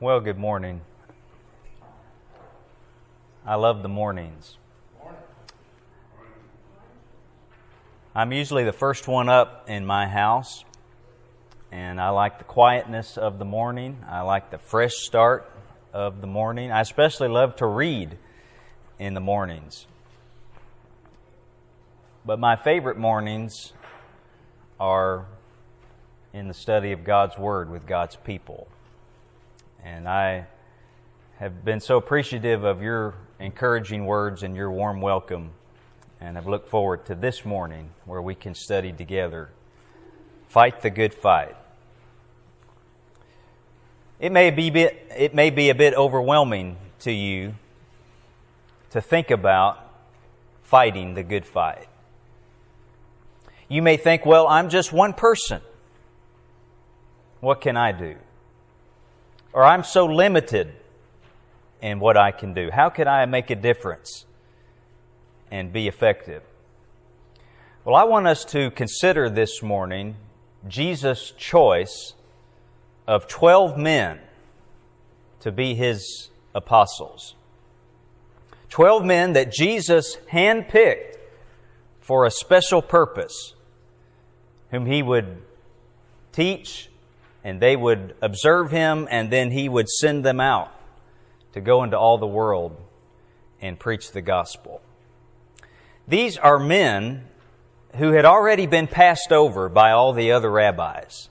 Well, good morning. I love the mornings. I'm usually the first one up in my house, and I like the quietness of the morning. I like the fresh start of the morning. I especially love to read in the mornings. But my favorite mornings are in the study of God's Word with God's people. And I have been so appreciative of your encouraging words and your warm welcome. And I've looked forward to this morning where we can study together. Fight the good fight. It may be, bit, it may be a bit overwhelming to you to think about fighting the good fight. You may think, well, I'm just one person. What can I do? Or I'm so limited in what I can do. How can I make a difference and be effective? Well, I want us to consider this morning Jesus' choice of 12 men to be his apostles. 12 men that Jesus handpicked for a special purpose, whom he would teach and they would observe him, and then he would send them out to go into all the world and preach the gospel. These are men who had already been passed over by all the other rabbis.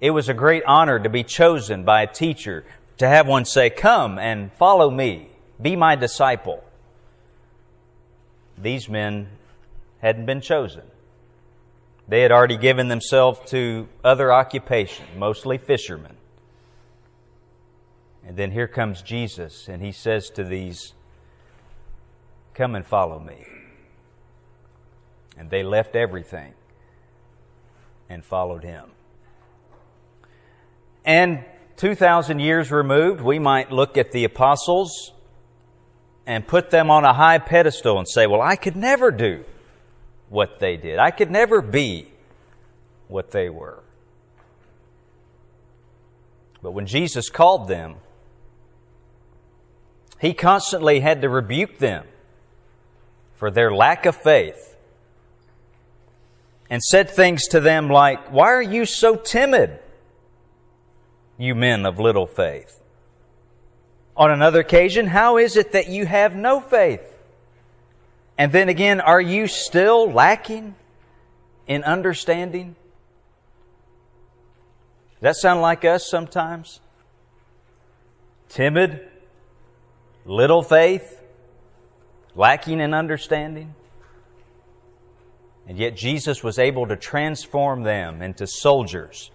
It was a great honor to be chosen by a teacher, to have one say, Come and follow me, be my disciple. These men hadn't been chosen. They had already given themselves to other occupation, mostly fishermen. And then here comes Jesus, and he says to these, Come and follow me. And they left everything and followed him. And 2,000 years removed, we might look at the apostles and put them on a high pedestal and say, Well, I could never do what they did. I could never be what they were. But when Jesus called them, he constantly had to rebuke them for their lack of faith and said things to them like, Why are you so timid, you men of little faith? On another occasion, how is it that you have no faith? And then again, are you still lacking in understanding? Does that sound like us sometimes? Timid, little faith, lacking in understanding? And yet Jesus was able to transform them into soldiers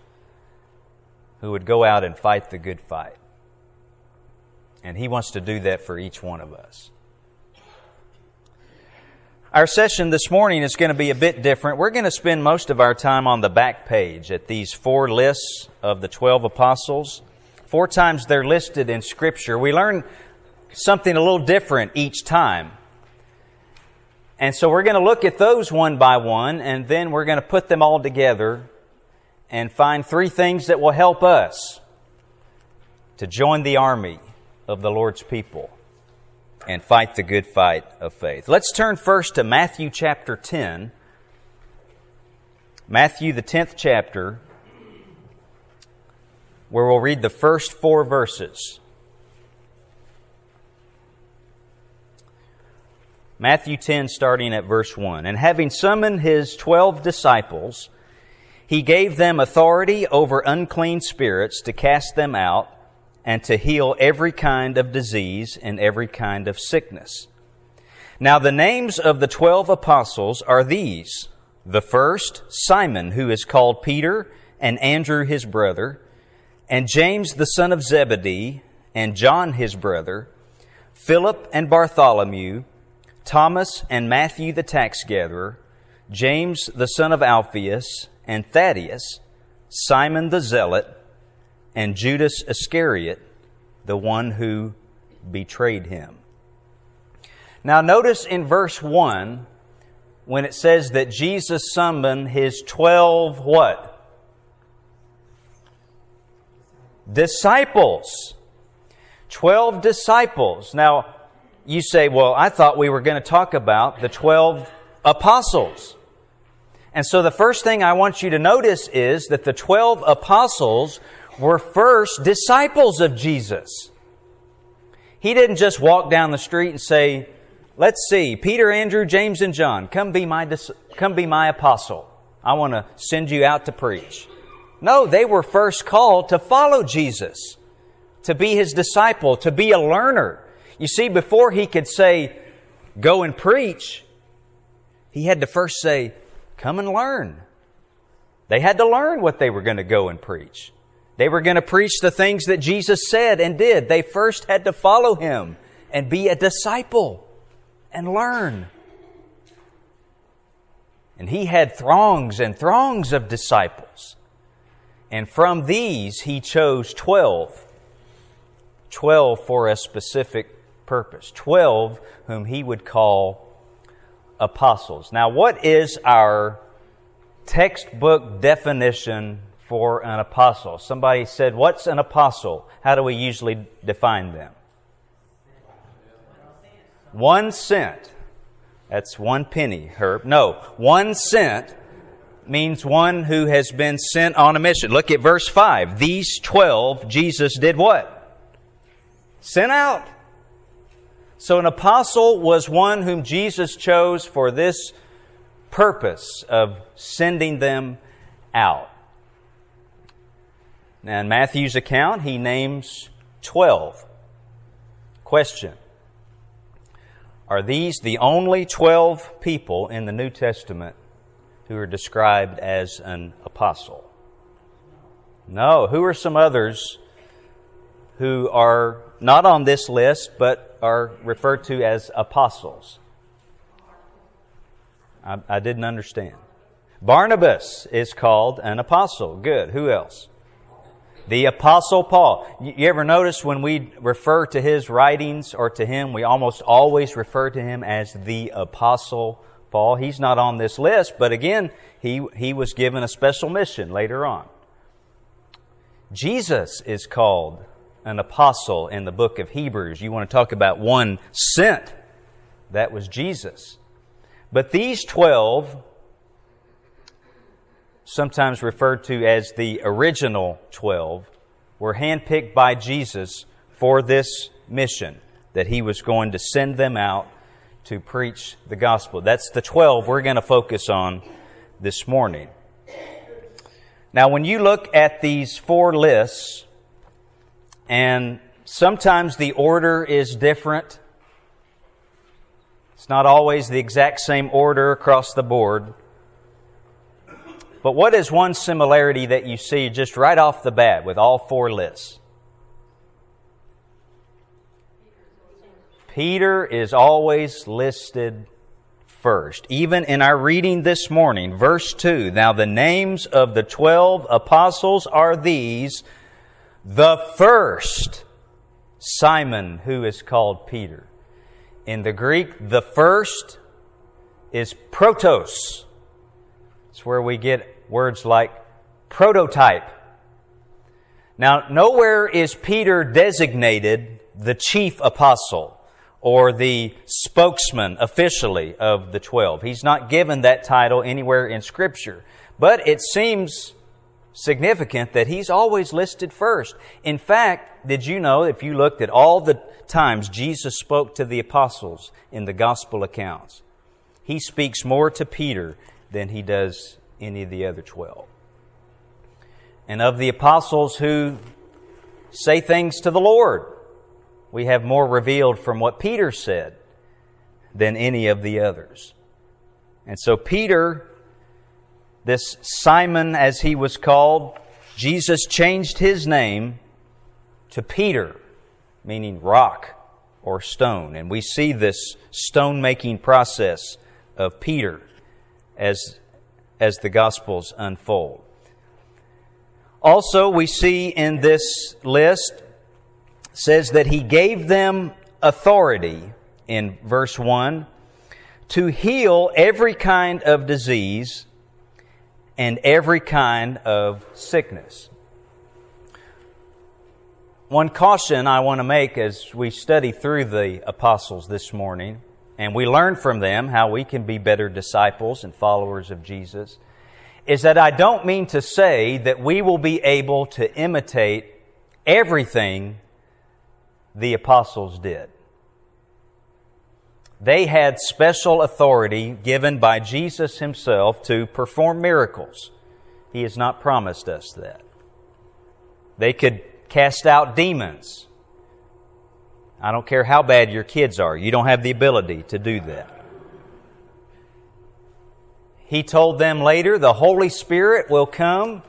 who would go out and fight the good fight. And He wants to do that for each one of us. Our session this morning is going to be a bit different. We're going to spend most of our time on the back page at these four lists of the 12 apostles. Four times they're listed in Scripture. We learn something a little different each time. And so we're going to look at those one by one, and then we're going to put them all together and find three things that will help us to join the army of the Lord's people and fight the good fight of faith. Let's turn first to Matthew chapter 10. Matthew, the 10th chapter, where we'll read the first four verses. Matthew 10, starting at verse 1. And having summoned his twelve disciples, he gave them authority over unclean spirits to cast them out and to heal every kind of disease and every kind of sickness. Now the names of the twelve apostles are these. The first, Simon, who is called Peter, and Andrew his brother, and James the son of Zebedee, and John his brother, Philip and Bartholomew, Thomas and Matthew the tax gatherer, James the son of Alphaeus, and Thaddeus, Simon the zealot, and Judas Iscariot, the one who betrayed him. Now, notice in verse 1 when it says that Jesus summoned his 12 what? Disciples. 12 disciples. Now, you say, well, I thought we were going to talk about the 12 apostles. And so the first thing I want you to notice is that the 12 apostles were first disciples of Jesus. He didn't just walk down the street and say, let's see, Peter, Andrew, James, and John, come be my, come be my apostle. I want to send you out to preach. No, they were first called to follow Jesus, to be his disciple, to be a learner. You see, before he could say, go and preach, he had to first say, come and learn. They had to learn what they were going to go and preach. They were going to preach the things that Jesus said and did. They first had to follow him and be a disciple and learn. And he had throngs and throngs of disciples. And from these, he chose 12. 12 for a specific purpose. 12 whom he would call apostles. Now, what is our textbook definition for an apostle? Somebody said, What's an apostle? How do we usually define them? One cent. That's one penny, Herb. No, one cent means one who has been sent on a mission. Look at verse 5. These 12, Jesus did what? Sent out. So an apostle was one whom Jesus chose for this purpose of sending them out. Now, in Matthew's account, he names 12. Question Are these the only 12 people in the New Testament who are described as an apostle? No. Who are some others who are not on this list but are referred to as apostles? I, I didn't understand. Barnabas is called an apostle. Good. Who else? The Apostle Paul. You ever notice when we refer to his writings or to him, we almost always refer to him as the Apostle Paul. He's not on this list, but again, he, he was given a special mission later on. Jesus is called an apostle in the book of Hebrews. You want to talk about one sent. That was Jesus. But these 12 sometimes referred to as the original 12, were handpicked by Jesus for this mission that he was going to send them out to preach the gospel. That's the 12 we're going to focus on this morning. Now, when you look at these four lists, and sometimes the order is different, it's not always the exact same order across the board. But what is one similarity that you see just right off the bat with all four lists? Peter is always listed first. Even in our reading this morning, verse 2 Now the names of the twelve apostles are these the first, Simon, who is called Peter. In the Greek, the first is protos. It's where we get words like prototype. Now, nowhere is Peter designated the chief apostle or the spokesman officially of the twelve. He's not given that title anywhere in Scripture. But it seems significant that he's always listed first. In fact, did you know if you looked at all the times Jesus spoke to the apostles in the gospel accounts, he speaks more to Peter than he does any of the other 12. And of the apostles who say things to the Lord, we have more revealed from what Peter said than any of the others. And so Peter, this Simon as he was called, Jesus changed his name to Peter, meaning rock or stone. And we see this stone making process of Peter as as the Gospels unfold. Also, we see in this list says that he gave them authority in verse 1 to heal every kind of disease and every kind of sickness. one caution I want to make as we study through the apostles this morning, and we learn from them how we can be better disciples and followers of Jesus, is that I don't mean to say that we will be able to imitate everything the apostles did. They had special authority given by Jesus himself to perform miracles. He has not promised us that. They could cast out demons. I don't care how bad your kids are, you don't have the ability to do that. He told them later the Holy Spirit will come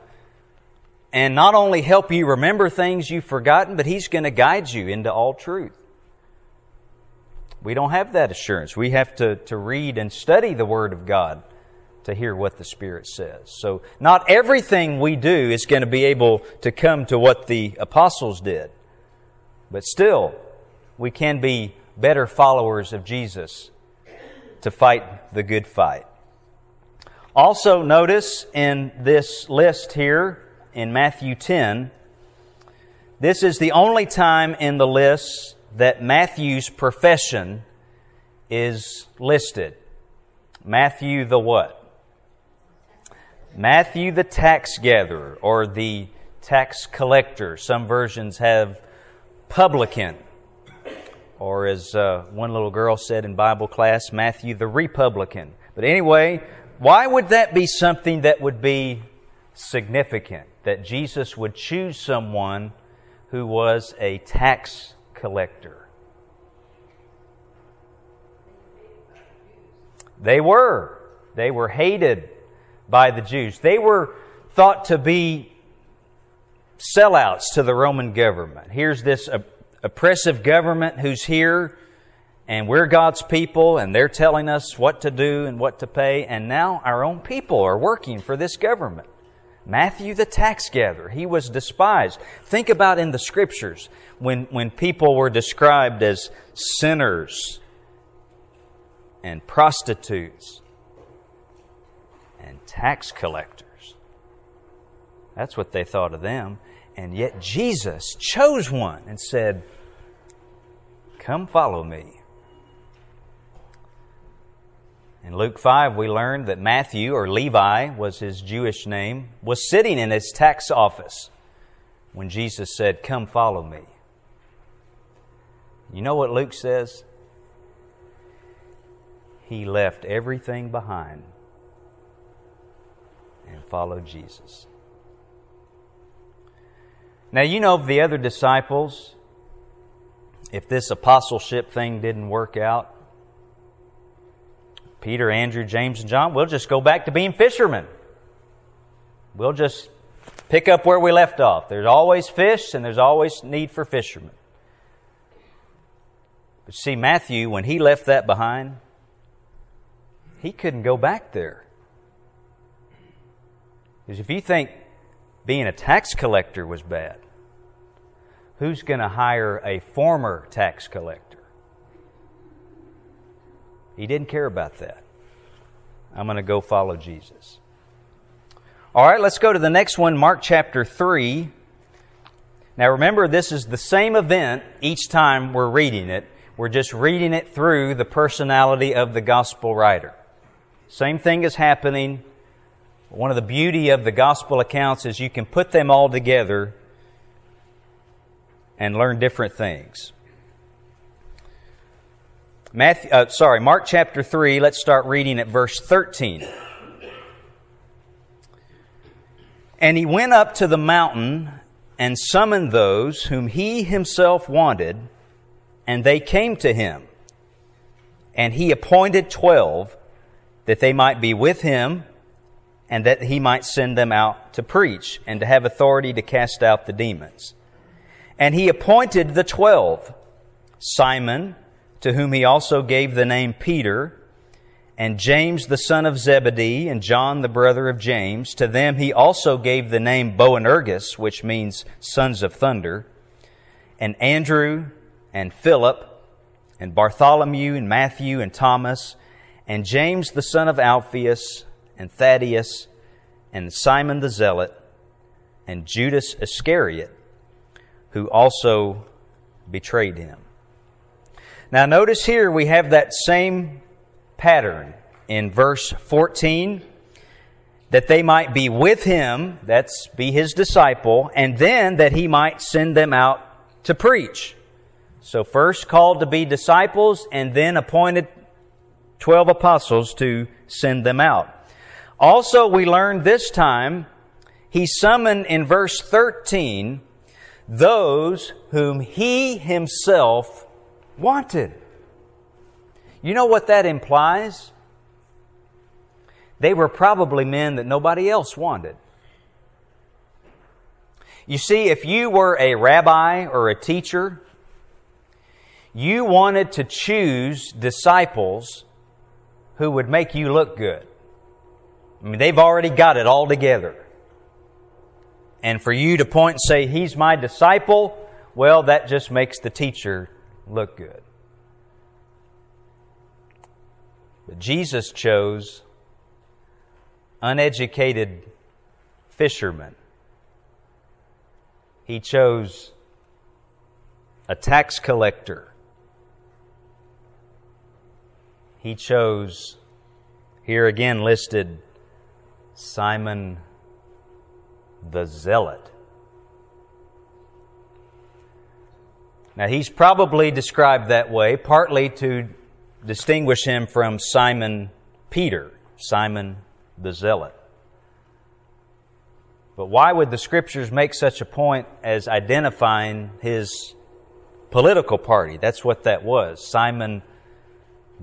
and not only help you remember things you've forgotten, but He's going to guide you into all truth. We don't have that assurance. We have to, to read and study the Word of God to hear what the Spirit says. So, not everything we do is going to be able to come to what the apostles did. But still, we can be better followers of Jesus to fight the good fight. Also, notice in this list here in Matthew 10, this is the only time in the list that Matthew's profession is listed. Matthew the what? Matthew the tax gatherer or the tax collector. Some versions have publican. Or as uh, one little girl said in Bible class, Matthew the Republican. But anyway, why would that be something that would be significant? That Jesus would choose someone who was a tax collector. They were. They were hated by the Jews. They were thought to be sellouts to the Roman government. Here's this oppressive government who's here, and we're God's people, and they're telling us what to do and what to pay, and now our own people are working for this government. Matthew the tax gatherer, he was despised. Think about in the scriptures when, when people were described as sinners and prostitutes and tax collectors. That's what they thought of them. And yet Jesus chose one and said, Come follow me. In Luke 5, we learned that Matthew, or Levi was his Jewish name, was sitting in his tax office when Jesus said, Come follow me. You know what Luke says? He left everything behind and followed Jesus. Now, you know, the other disciples, if this apostleship thing didn't work out, Peter, Andrew, James, and John, we'll just go back to being fishermen. We'll just pick up where we left off. There's always fish and there's always need for fishermen. But see, Matthew, when he left that behind, he couldn't go back there. Because if you think being a tax collector was bad, who's going to hire a former tax collector? He didn't care about that. I'm going to go follow Jesus. All right, let's go to the next one, Mark chapter 3. Now remember, this is the same event each time we're reading it. We're just reading it through the personality of the gospel writer. Same thing is happening. One of the beauty of the gospel accounts is you can put them all together and learn different things. Matthew, uh, sorry, Mark chapter 3, let's start reading at verse 13. And he went up to the mountain and summoned those whom he himself wanted, and they came to him. And he appointed twelve that they might be with him, and that he might send them out to preach, and to have authority to cast out the demons. And he appointed the twelve Simon, to whom he also gave the name Peter, and James the son of Zebedee, and John the brother of James. To them he also gave the name Boanerges, which means sons of thunder, and Andrew, and Philip, and Bartholomew, and Matthew, and Thomas, and James the son of Alphaeus, and Thaddeus, and Simon the Zealot, and Judas Iscariot who also betrayed him. Now, notice here we have that same pattern in verse 14 that they might be with him, that's be his disciple, and then that he might send them out to preach. So, first called to be disciples, and then appointed 12 apostles to send them out. Also, we learned this time, he summoned in verse 13 those whom he himself wanted. You know what that implies? They were probably men that nobody else wanted. You see, if you were a rabbi or a teacher, you wanted to choose disciples who would make you look good. I mean, they've already got it all together. And for you to point and say, He's my disciple, well, that just makes the teacher look good. But Jesus chose uneducated fishermen. He chose a tax collector. He chose, here again listed, Simon the Zealot. Now, he's probably described that way partly to distinguish him from Simon Peter, Simon the Zealot. But why would the scriptures make such a point as identifying his political party? That's what that was, Simon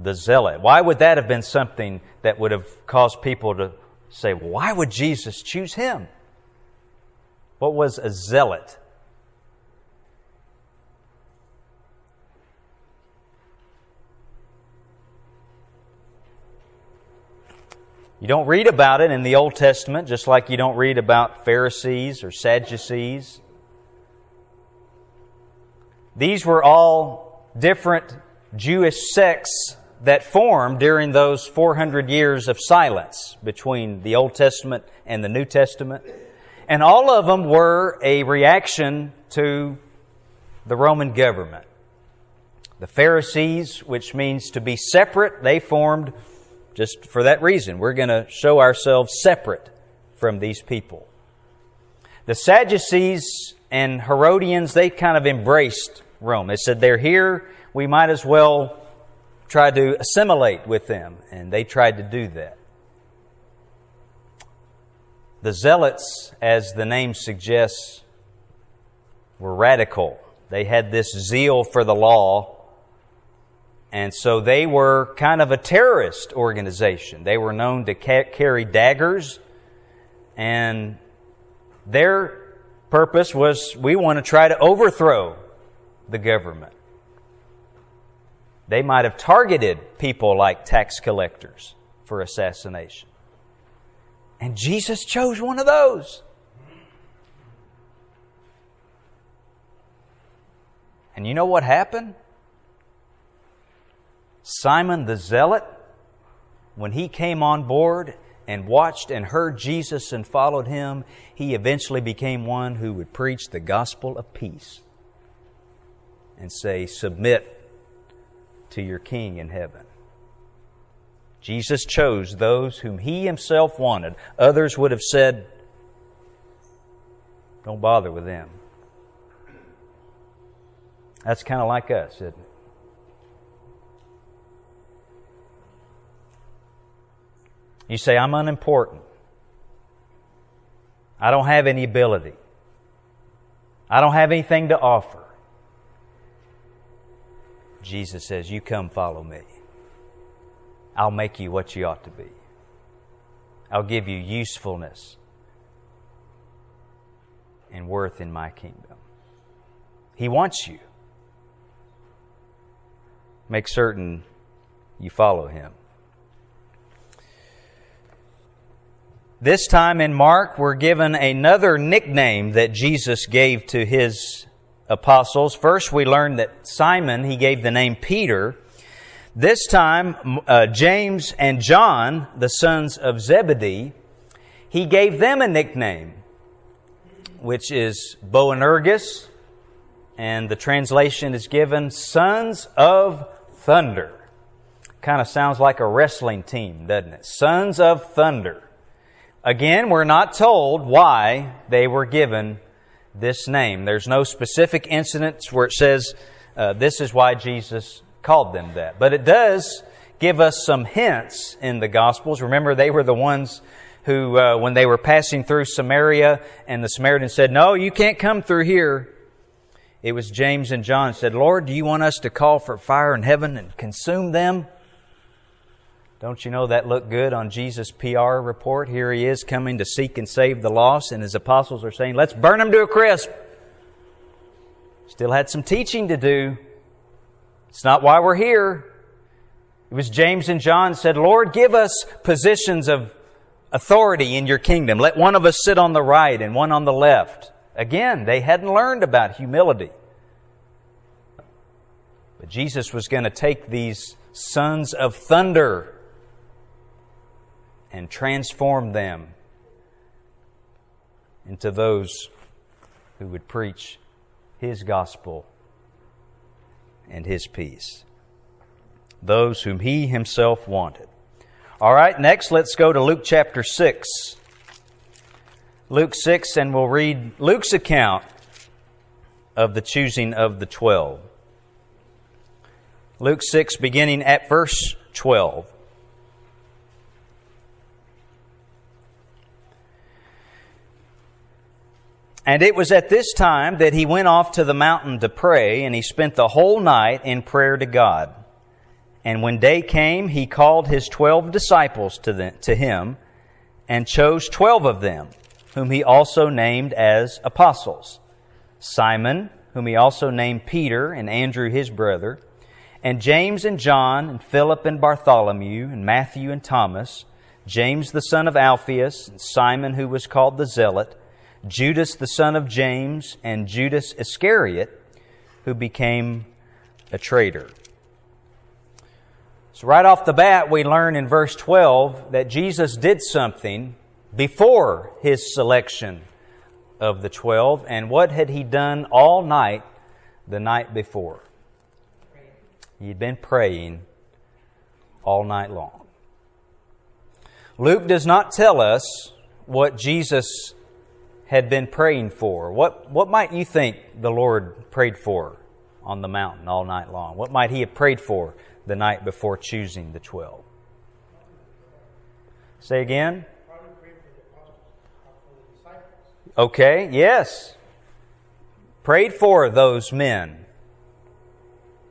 the Zealot. Why would that have been something that would have caused people to say, why would Jesus choose him? What was a zealot? You don't read about it in the Old Testament, just like you don't read about Pharisees or Sadducees. These were all different Jewish sects that formed during those 400 years of silence between the Old Testament and the New Testament. And all of them were a reaction to the Roman government. The Pharisees, which means to be separate, they formed just for that reason. We're going to show ourselves separate from these people. The Sadducees and Herodians, they kind of embraced Rome. They said, they're here, we might as well try to assimilate with them. And they tried to do that. The Zealots, as the name suggests, were radical. They had this zeal for the law and so they were kind of a terrorist organization. They were known to ca- carry daggers, and their purpose was we want to try to overthrow the government. They might have targeted people like tax collectors for assassination. And Jesus chose one of those. And you know what happened? Simon the Zealot, when he came on board and watched and heard Jesus and followed him, he eventually became one who would preach the gospel of peace and say, Submit to your King in heaven. Jesus chose those whom he himself wanted. Others would have said, Don't bother with them. That's kind of like us, isn't it? You say, I'm unimportant. I don't have any ability. I don't have anything to offer. Jesus says, You come follow me. I'll make you what you ought to be. I'll give you usefulness and worth in my kingdom. He wants you. Make certain you follow him. This time in Mark, we're given another nickname that Jesus gave to his apostles. First, we learned that Simon, he gave the name Peter. This time, uh, James and John, the sons of Zebedee, he gave them a nickname, which is Boanerges and the translation is given Sons of Thunder. Kind of sounds like a wrestling team, doesn't it? Sons of Thunder. Again, we're not told why they were given this name. There's no specific incidents where it says uh, this is why Jesus called them that. But it does give us some hints in the Gospels. Remember, they were the ones who, uh, when they were passing through Samaria, and the Samaritan said, No, you can't come through here. It was James and John said, Lord, do you want us to call for fire in heaven and consume them? Don't you know that looked good on Jesus' PR report? Here he is coming to seek and save the lost, and his apostles are saying, Let's burn him to a crisp. Still had some teaching to do. It's not why we're here. It was James and John said, Lord, give us positions of authority in your kingdom. Let one of us sit on the right and one on the left. Again, they hadn't learned about humility. But Jesus was going to take these sons of thunder and transform them into those who would preach His gospel and His peace. Those whom He Himself wanted. All right, next let's go to Luke chapter 6. Luke 6, and we'll read Luke's account of the choosing of the twelve. Luke 6, beginning at verse 12. And it was at this time that he went off to the mountain to pray, and he spent the whole night in prayer to God. And when day came, he called his twelve disciples to, the, to him, and chose twelve of them, whom he also named as apostles Simon, whom he also named Peter, and Andrew his brother, and James and John, and Philip and Bartholomew, and Matthew and Thomas, James the son of Alphaeus, and Simon who was called the Zealot, Judas the son of James, and Judas Iscariot, who became a traitor. So, right off the bat, we learn in verse 12 that Jesus did something before his selection of the 12. And what had he done all night the night before? He'd been praying all night long. Luke does not tell us what Jesus had been praying for. What, what might you think the Lord prayed for on the mountain all night long? What might he have prayed for the night before choosing the twelve? Say again? Okay, yes. Prayed for those men.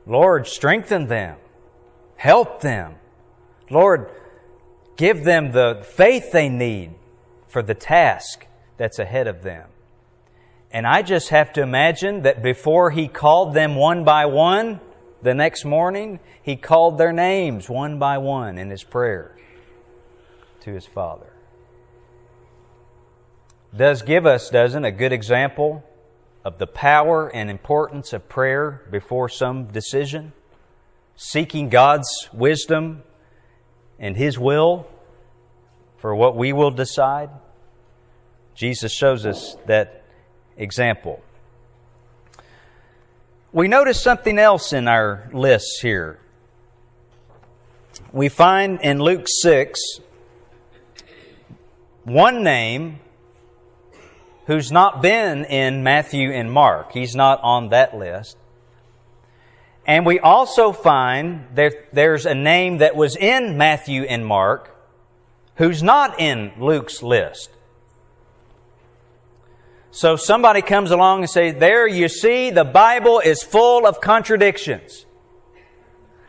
Lord, strengthen them. Help them. Lord, give them the faith they need for the task that's ahead of them. And I just have to imagine that before he called them one by one the next morning, he called their names one by one in his prayer to his Father. Does give us, doesn't, a good example of the power and importance of prayer before some decision? Seeking God's wisdom and His will for what we will decide? Jesus shows us that example. We notice something else in our lists here. We find in Luke 6 one name who's not been in Matthew and Mark. He's not on that list. And we also find that there's a name that was in Matthew and Mark who's not in Luke's list. So somebody comes along and says, there you see, the Bible is full of contradictions.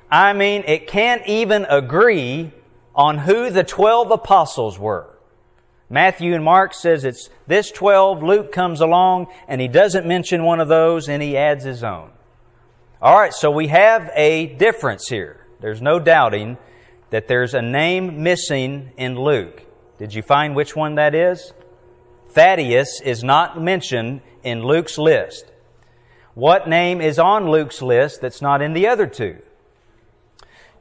I mean, it can't even agree on who the 12 apostles were. Matthew and Mark says it's this 12. Luke comes along and he doesn't mention one of those and he adds his own. All right, so we have a difference here. There's no doubting that there's a name missing in Luke. Did you find which one that is? Thaddeus is not mentioned in Luke's list. What name is on Luke's list that's not in the other two?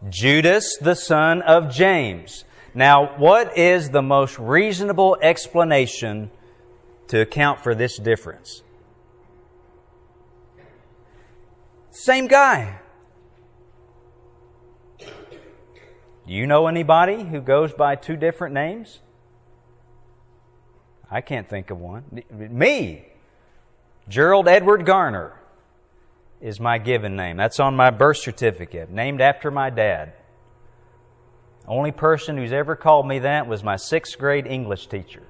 Judas, the son of James. Now, what is the most reasonable explanation to account for this difference? Same guy. Do you know anybody who goes by two different names? I can't think of one. Me, Gerald Edward Garner, is my given name. That's on my birth certificate, named after my dad. Only person who's ever called me that was my sixth grade English teacher.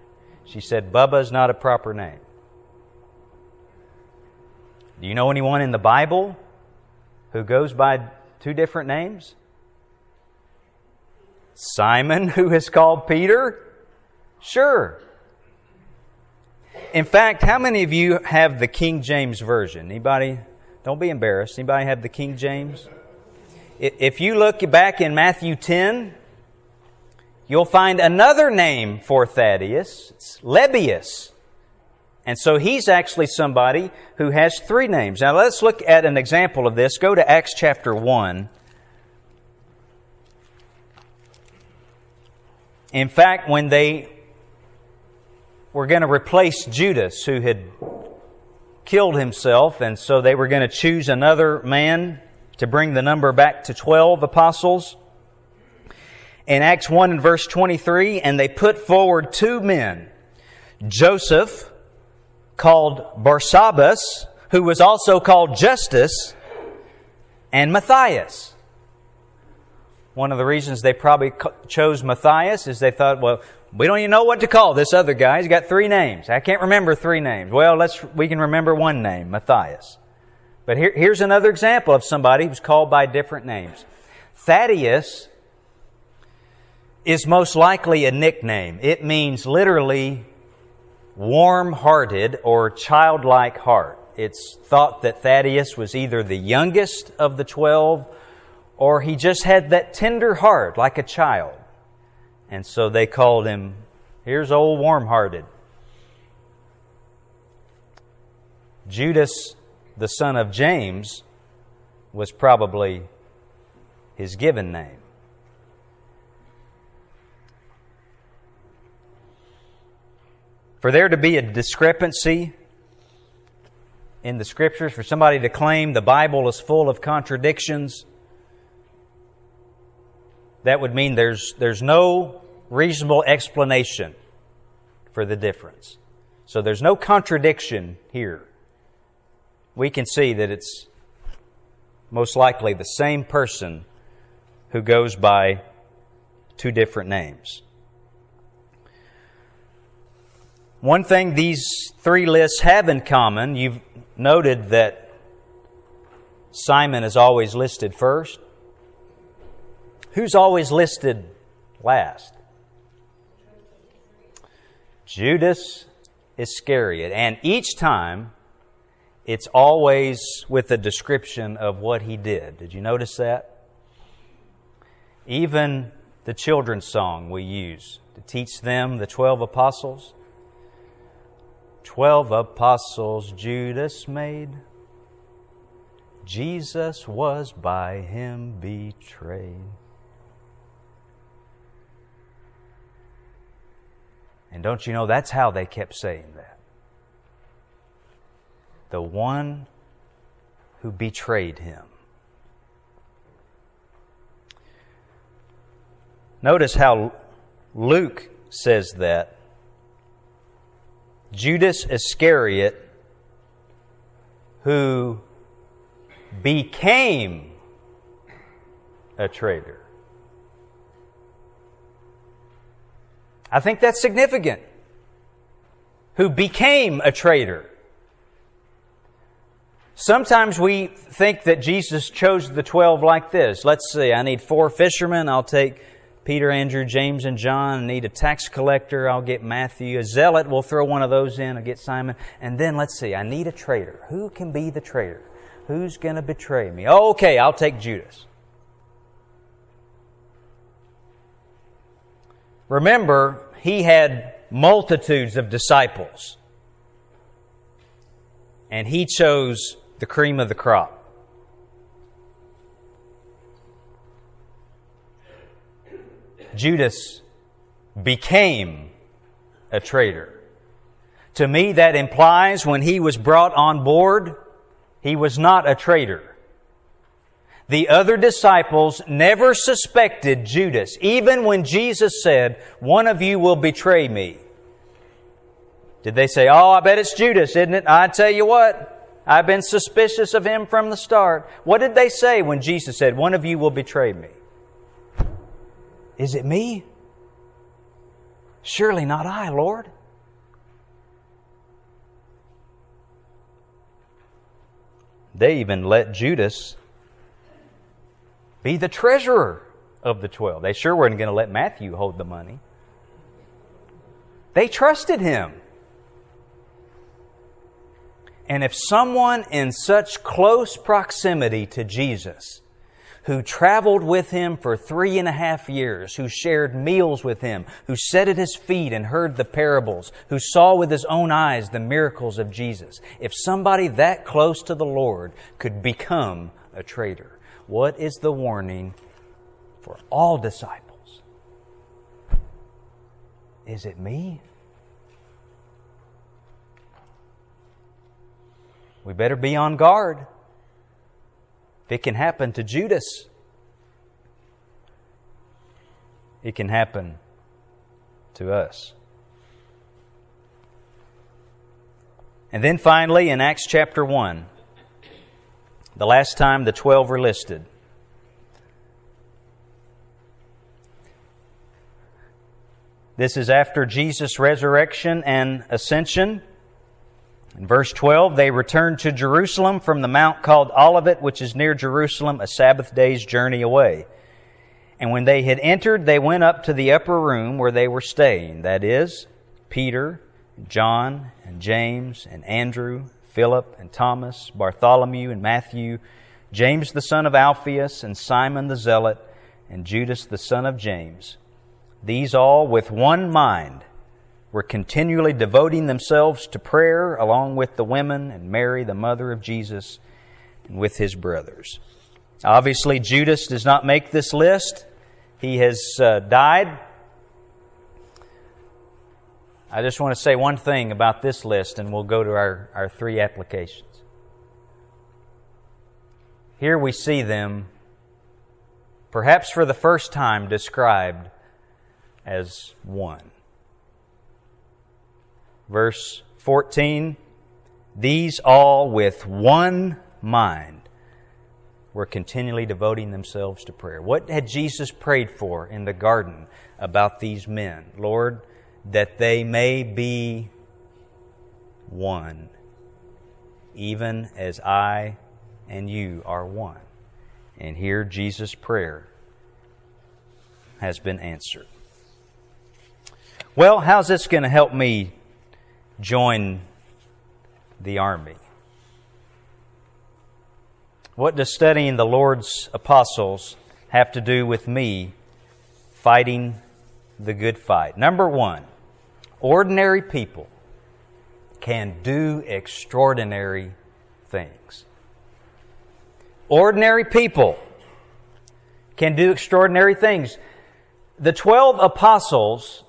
She said, Bubba is not a proper name. Do you know anyone in the Bible who goes by two different names? Simon, who is called Peter? Sure. In fact, how many of you have the King James Version? Anybody? Don't be embarrassed. Anybody have the King James? If you look back in Matthew 10, you'll find another name for Thaddeus. It's Lebbeus. And so he's actually somebody who has three names. Now let's look at an example of this. Go to Acts chapter 1. In fact, when they were going to replace Judas, who had killed himself, and so they were going to choose another man to bring the number back to 12 apostles. In Acts 1 and verse 23, and they put forward two men, Joseph, called Barsabbas, who was also called Justus, and Matthias. One of the reasons they probably chose Matthias is they thought, well, we don't even know what to call this other guy. He's got three names. I can't remember three names. Well, let's, we can remember one name, Matthias. But here, here's another example of somebody who's called by different names. Thaddeus is most likely a nickname. It means literally warm hearted or childlike heart. It's thought that Thaddeus was either the youngest of the twelve or he just had that tender heart like a child. And so they called him, here's old warm hearted. Judas, the son of James, was probably his given name. For there to be a discrepancy in the scriptures, for somebody to claim the Bible is full of contradictions, that would mean there's, there's no reasonable explanation for the difference. So there's no contradiction here. We can see that it's most likely the same person who goes by two different names. One thing these three lists have in common, you've noted that Simon is always listed first. Who's always listed last? Judas Iscariot. And each time, it's always with a description of what he did. Did you notice that? Even the children's song we use to teach them, the 12 apostles. 12 apostles Judas made. Jesus was by him betrayed. And don't you know that's how they kept saying that? The one who betrayed him. Notice how Luke says that. Judas Iscariot, who became a traitor. I think that's significant. Who became a traitor. Sometimes we think that Jesus chose the twelve like this. Let's see, I need four fishermen. I'll take Peter, Andrew, James, and John. I need a tax collector. I'll get Matthew. A zealot, we'll throw one of those in. I'll get Simon. And then let's see, I need a traitor. Who can be the traitor? Who's going to betray me? okay, I'll take Judas. Remember, he had multitudes of disciples. And he chose the cream of the crop. Judas became a traitor. To me, that implies when he was brought on board, he was not a traitor. The other disciples never suspected Judas, even when Jesus said, One of you will betray me. Did they say, Oh, I bet it's Judas, isn't it? I tell you what, I've been suspicious of him from the start. What did they say when Jesus said, One of you will betray me? Is it me? Surely not I, Lord. They even let Judas be the treasurer of the twelve. They sure weren't going to let Matthew hold the money. They trusted him. And if someone in such close proximity to Jesus who traveled with him for three and a half years, who shared meals with him, who sat at his feet and heard the parables, who saw with his own eyes the miracles of Jesus. If somebody that close to the Lord could become a traitor, what is the warning for all disciples? Is it me? We better be on guard. If It can happen to Judas. It can happen to us. And then finally, in Acts chapter 1, the last time the 12 were listed, this is after Jesus' resurrection and ascension. In verse 12, they returned to Jerusalem from the mount called Olivet, which is near Jerusalem, a Sabbath day's journey away. And when they had entered, they went up to the upper room where they were staying. That is, Peter, John, and James, and Andrew, Philip, and Thomas, Bartholomew, and Matthew, James the son of Alphaeus, and Simon the Zealot, and Judas the son of James. These all with one mind were continually devoting themselves to prayer along with the women and Mary, the mother of Jesus, and with his brothers. Obviously, Judas does not make this list. He has uh, died. I just want to say one thing about this list, and we'll go to our, our three applications. Here we see them, perhaps for the first time, described as one. Verse 14 These all with one mind were continually devoting themselves to prayer. What had Jesus prayed for in the garden about these men? Lord, that they may be one, even as I and you are one. And here Jesus' prayer has been answered. Well, how's this going to help me join the army. What does studying the Lord's apostles have to do with me fighting the good fight? Number one, ordinary people can do extraordinary things. Ordinary people can do extraordinary things. The 12 apostles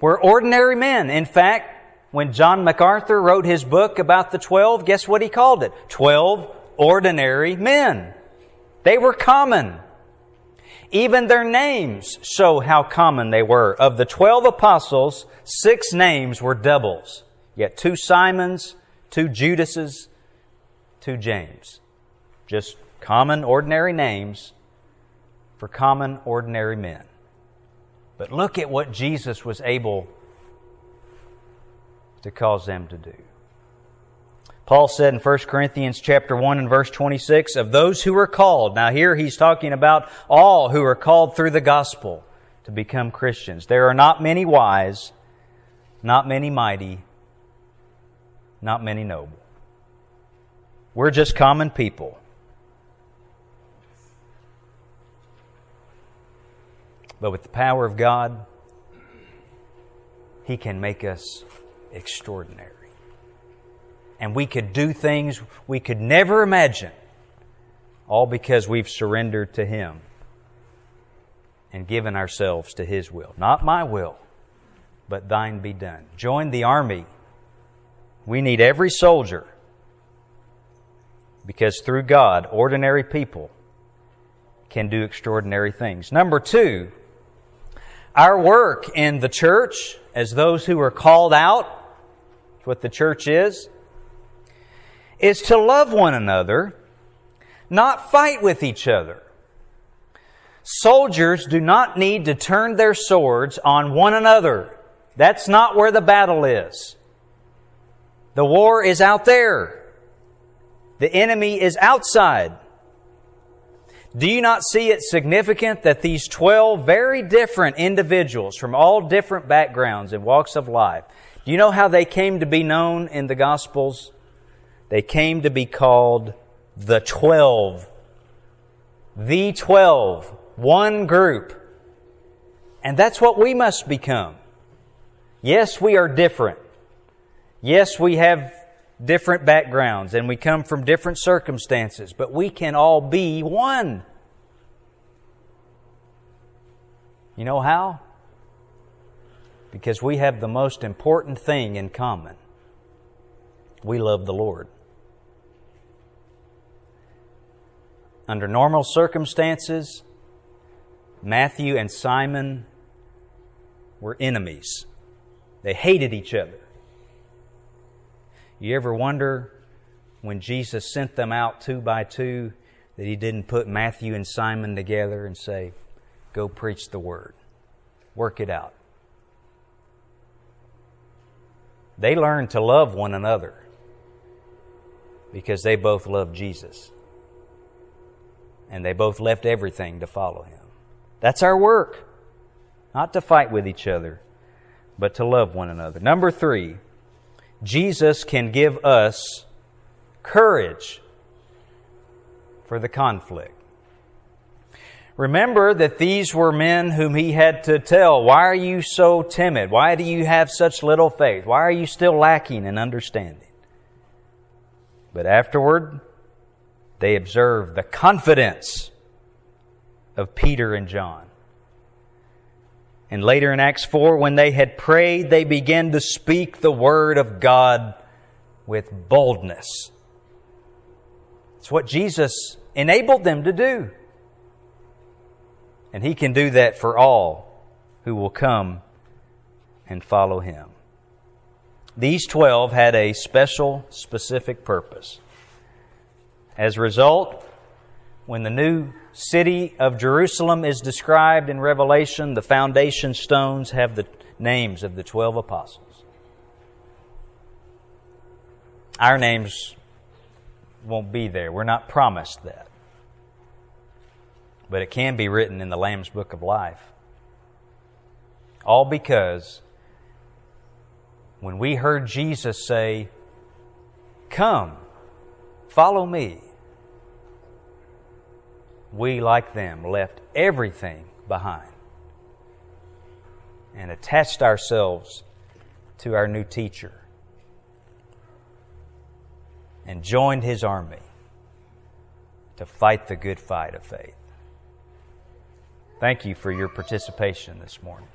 were ordinary men. In fact, when John MacArthur wrote his book about the twelve, guess what he called it? Twelve ordinary men. They were common. Even their names show how common they were. Of the twelve apostles, six names were doubles. Yet two Simons, two Judases, two James. Just common, ordinary names for common, ordinary men. But look at what Jesus was able to cause them to do. Paul said in 1 Corinthians chapter 1 and verse 26, of those who are called. Now here he's talking about all who are called through the gospel to become Christians. There are not many wise, not many mighty, not many noble. We're just common people. But with the power of God, He can make us extraordinary. And we could do things we could never imagine, all because we've surrendered to Him and given ourselves to His will. Not my will, but thine be done. Join the army. We need every soldier because through God, ordinary people can do extraordinary things. Number two, our work in the church as those who are called out, what the church is, is to love one another, not fight with each other. Soldiers do not need to turn their swords on one another. That's not where the battle is. The war is out there. The enemy is outside. Do you not see it significant that these 12 very different individuals from all different backgrounds and walks of life, do you know how they came to be known in the Gospels? They came to be called the 12. The 12 one group. And that's what we must become. Yes, we are different. Yes, we have different backgrounds and we come from different circumstances, but we can all be one. You know how? Because we have the most important thing in common. We love the Lord. Under normal circumstances, Matthew and Simon were enemies. They hated each other. You ever wonder when Jesus sent them out two by two that he didn't put Matthew and Simon together and say, Go preach the word, work it out? They learned to love one another because they both loved Jesus. And they both left everything to follow him. That's our work. Not to fight with each other, but to love one another. Number three, Jesus can give us courage for the conflict. Remember that these were men whom he had to tell, Why are you so timid? Why do you have such little faith? Why are you still lacking in understanding? But afterward, they observed the confidence of Peter and John. And later in Acts 4, when they had prayed, they began to speak the word of God with boldness. It's what Jesus enabled them to do. And He can do that for all who will come and follow Him. These 12 had a special, specific purpose. As a result, when the new city of Jerusalem is described in Revelation, the foundation stones have the names of the 12 apostles. Our names won't be there. We're not promised that. But it can be written in the Lamb's Book of Life. All because when we heard Jesus say, Come, follow me we, like them, left everything behind and attached ourselves to our new teacher and joined his army to fight the good fight of faith. Thank you for your participation this morning.